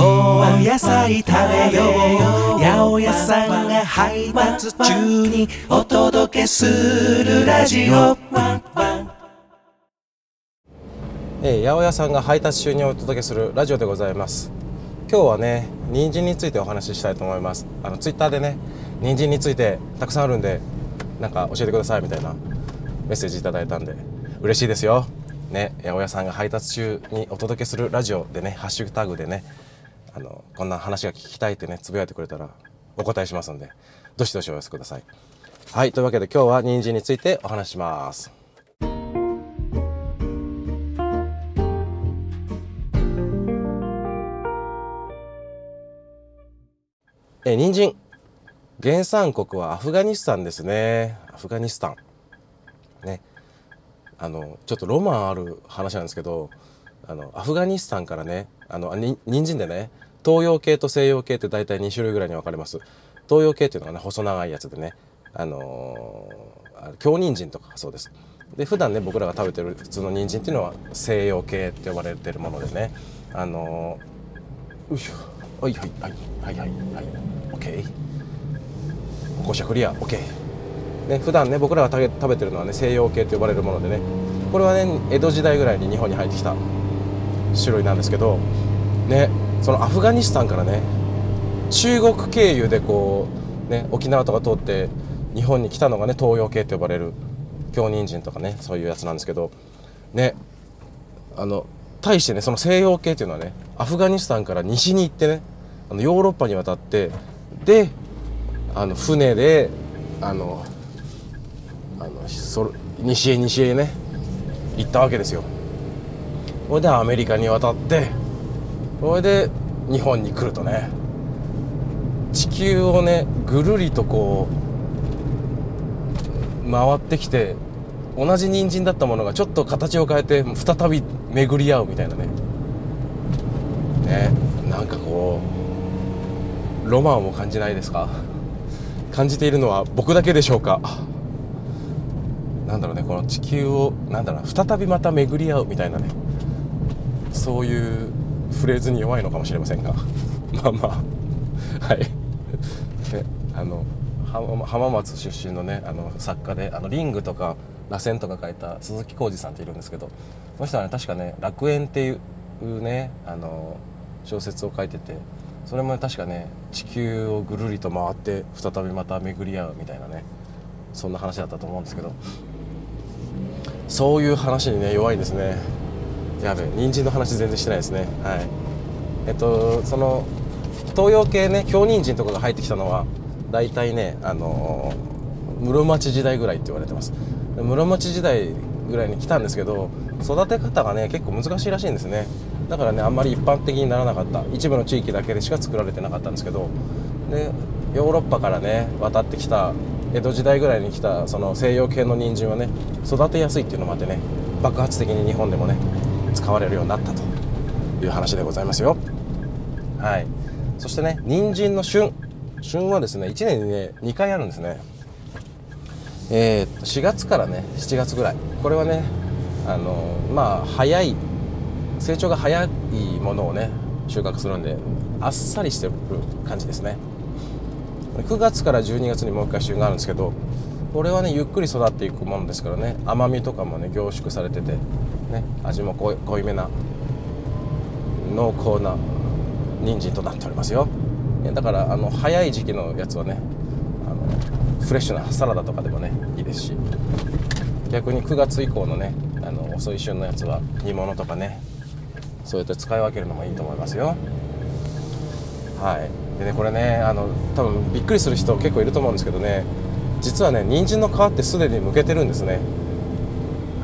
お野菜食べよう八百屋さんが配達中にお届けするラジオえー、八百屋さんが配達中にお届けするラジオでございます今日はね人参についてお話ししたいと思いますあのツイッターでね人参についてたくさんあるんでなんか教えてくださいみたいなメッセージいただいたんで嬉しいですよね八百屋さんが配達中にお届けするラジオでねハッシュタグでねあのこんな話が聞きたいってねつぶやいてくれたらお答えしますんでどしどしお寄せください。はいというわけで今日は人参についてお話しします。え人参。原産国はアフガニスタンですね。アフガニスタン。ね。あのちょっとロマンある話なんですけどあのアフガニスタンからねあのに人参でね東洋系と西洋系って大体2種類ぐらいに分かれます。東洋系っていうのはね細長いやつでねあのー、京人参とかそうです。で普段ね僕らが食べてる普通の人参っていうのは西洋系って呼ばれてるものでねあのー、よいしょはいはいはいはいはいはい OK 歩行者クリア OK ね普段ね僕らが食べてるのはね西洋系と呼ばれるものでねこれはね江戸時代ぐらいに日本に入ってきた種類なんですけどねそのアフガニスタンからね中国経由でこうね沖縄とか通って日本に来たのがね東洋系と呼ばれる京人参とかねそういうやつなんですけどねあの対してねその西洋系っていうのはねアフガニスタンから西に行ってねあのヨーロッパに渡ってであの船であのあのそ西へ西へね行ったわけですよ。それでアメリカに渡ってそれで日本に来るとね地球をねぐるりとこう回ってきて同じ人参だったものがちょっと形を変えて再び巡り合うみたいなね。ねなんかこうロマンを感じないですか？感じているのは僕だけでしょうか？なんだろうねこの地球をなんだろう再びまた巡り合うみたいなねそういうフレーズに弱いのかもしれませんが。まあまあ。はい。であの浜松出身のねあの作家であのリングとか螺旋とか書いた鈴木浩二さんっているんですけどこの人はね確かね「楽園」っていうねあの小説を書いててそれもね確かね地球をぐるりと回って再びまた巡り合うみたいなねそんな話だったと思うんですけど。そういう話にね弱いんですね。やべえ人参の話全然してないですね。はい。えっとその東洋系ね京人参とかが入ってきたのは大体ねあの室町時代ぐらいって言われてます。室町時代ぐらいに来たんですけど育て方がね結構難しいらしいんですね。だからねあんまり一般的にならなかった。一部の地域だけでしか作られてなかったんですけど。でヨーロッパからね渡ってきた江戸時代ぐらいに来たその西洋系の人参はね育てやすいっていうのもあってね爆発的に日本でもね使われるようになったという話でございますよ。はい。そしてね人参の旬。旬はですね1年にね2回あるんですね。えー、4月からね7月ぐらい。これはねあのまあ早い成長が早いものをね収穫するんであっさりしてる感じですね。9月から12月にもう一回旬があるんですけどこれはねゆっくり育っていくものですからね。甘みとかもね凝縮されてて、ね、味も濃いめな濃厚な人参となっておりますよ。だからあの早い時期のやつはねあのフレッシュなサラダとかでもねいいですし。逆に9月以降のねあの遅い旬のやつは煮物とかねそうやって使い分けるのもいいと思いますよ。はい。でねこれねあの多分びっくりする人結構いると思うんですけどね実はね人参の皮ってすでに剥けてるんですね。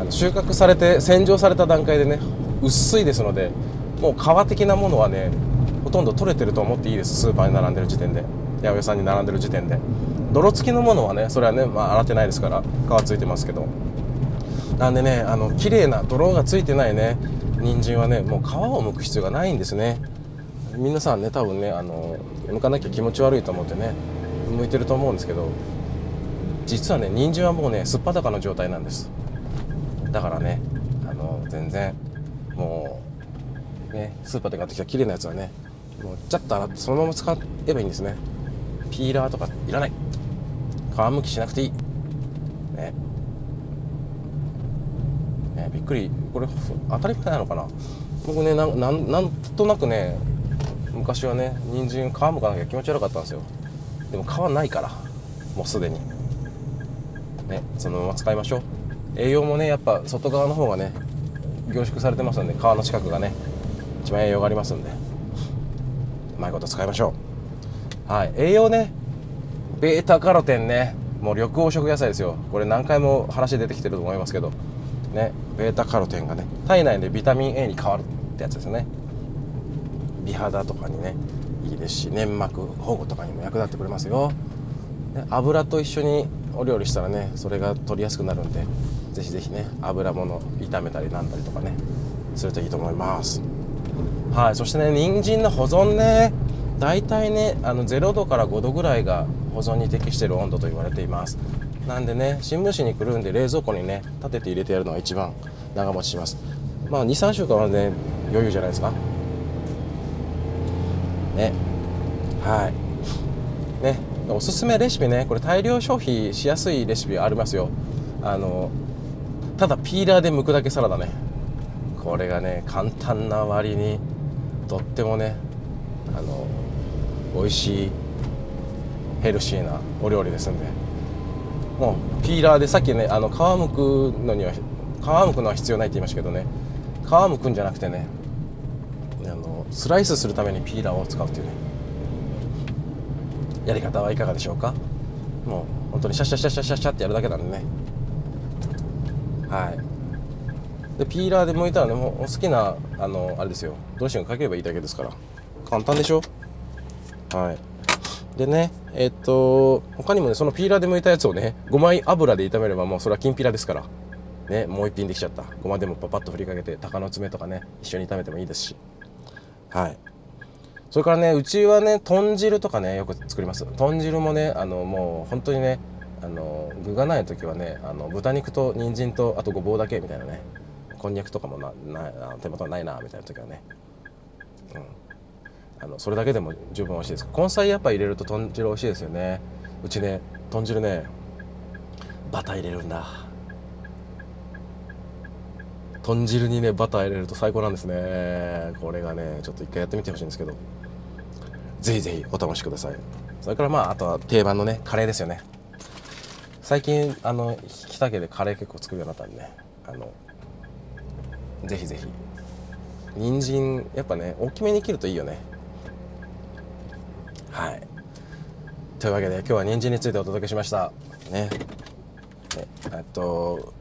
あの収穫されて洗浄された段階でね薄いですのでもう皮的なものはねほとんど取れてると思っていいです。スーパーに並んでる時点で。八百屋さんに並んでる時点で。泥付きのものはねそれはね、まあ、洗ってないですから皮ついてますけど。なんでねあの綺麗な泥がついてないね人参はねもう皮を剥く必要がないんですね。皆さんね多分ねあの剥かなきゃ気持ち悪いと思ってね剥いてると思うんですけど実はね人参はもうねすっぱだかの状態なんです。だからねあの全然もうねスーパーで買ってきた綺麗なやつはねもうちゃっと洗ってそのまま使えばいいんですね。ピーラーとかいらない。皮むきしなくていい。ね。ねびっくり。これ当たり前なのかな。僕ねななんなんとなくね昔はね人参皮むかなきゃ気持ち悪かったんですよ。でも皮ないからもうすでに。ねそのまま使いましょう。栄養もねやっぱ外側の方がね凝縮されてますんで皮の近くがね一番栄養がありますんで。うまいこと使いましょう。はい栄養ねベータカロテンねもう緑黄色野菜ですよ。これ何回も話出てきてると思いますけど。ねベータカロテンがね体内でビタミン A に変わるってやつですね。美肌とかにねいいですし粘膜保護とかにも役立ってくれますよ、ね、油と一緒にお料理したらねそれが取りやすくなるんでぜひぜひね油物炒めたりなんだりとかねするといいと思います。はいそしてね人参の保存ね大体ねあの0度から5度ぐらいが保存に適している温度と言われています。なんでね新聞紙にくるんで冷蔵庫にね立てて入れてやるのが一番長持ちします。まあ23週間はね余裕じゃないですか。ね。はい。ね。おすすめレシピね。これ大量消費しやすいレシピありますよ。あのただピーラーで剥くだけサラダね。これがね簡単な割にとってもねあの美味しいヘルシーなお料理ですんで。もうピーラーでさっきねあの皮むくのには皮むくのは必要ないって言いましたけどね。皮むくんじゃなくてねあのスライスするためにピーラーを使うっていうね。やり方はいかがでしょうか？もう本当にシャシャシャシャシャシャってやるだけなんでね。はい。でピーラーで剥いたらねもうお好きなあのあれですよ。ドレッシングかければいいだけですから。簡単でしょ？はい。でねえっと他にもねそのピーラーで剥いたやつをね5枚油で炒めればもうそれはきんぴらですから。ねもう一品できちゃった。ごまでもパパッと振りかけて鷹の爪とかね一緒に炒めてもいいですし。はい。それからねうちはね豚汁とかねよく作ります。豚汁もねあのもう本当にねあの具がない時はねあの豚肉と人参とあとごぼうだけみたいなねこんにゃくとかもなな手元ないなみたいな時はね。うん。あのそれだけでも十分美味しいです。根菜やっぱ入れると豚汁美味しいですよね。うちね豚汁ねバター入れるんだ。豚汁にねバター入れると最高なんですね。これがねちょっと一回やってみてほしいんですけど。ぜひぜひお試しください。それからまああとは定番のねカレーですよね。最近あの北家でカレー結構作るようになったんでね。あのぜひぜひ。人参やっぱね大きめに切るといいよね。はい。というわけで今日は人参についてお届けしました。ね。えっと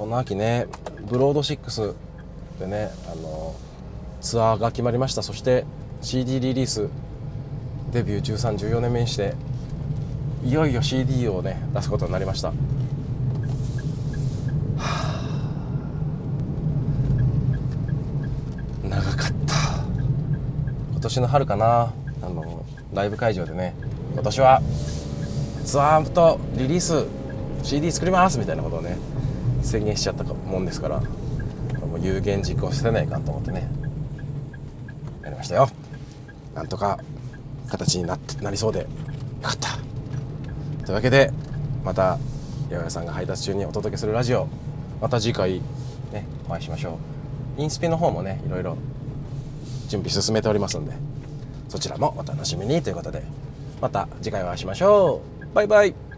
この秋ねブロード6でねあのツアーが決まりました。そして CD リリースデビュー1314年目にしていよいよ CD をね出すことになりました、はあ、長かった。今年の春かな。あのライブ会場でね今年はツアーとリリース CD 作りますみたいなことをね宣言しちゃったもんですからもう有言実行してないかと思ってねやりましたよ。なんとか形になってなりそうで。よかった。というわけでまた八百屋さんが配達中にお届けするラジオまた次回ねお会いしましょう。インスピの方もねいろいろ準備進めておりますんでそちらもお楽しみにということでまた次回お会いしましょう。バイバイ。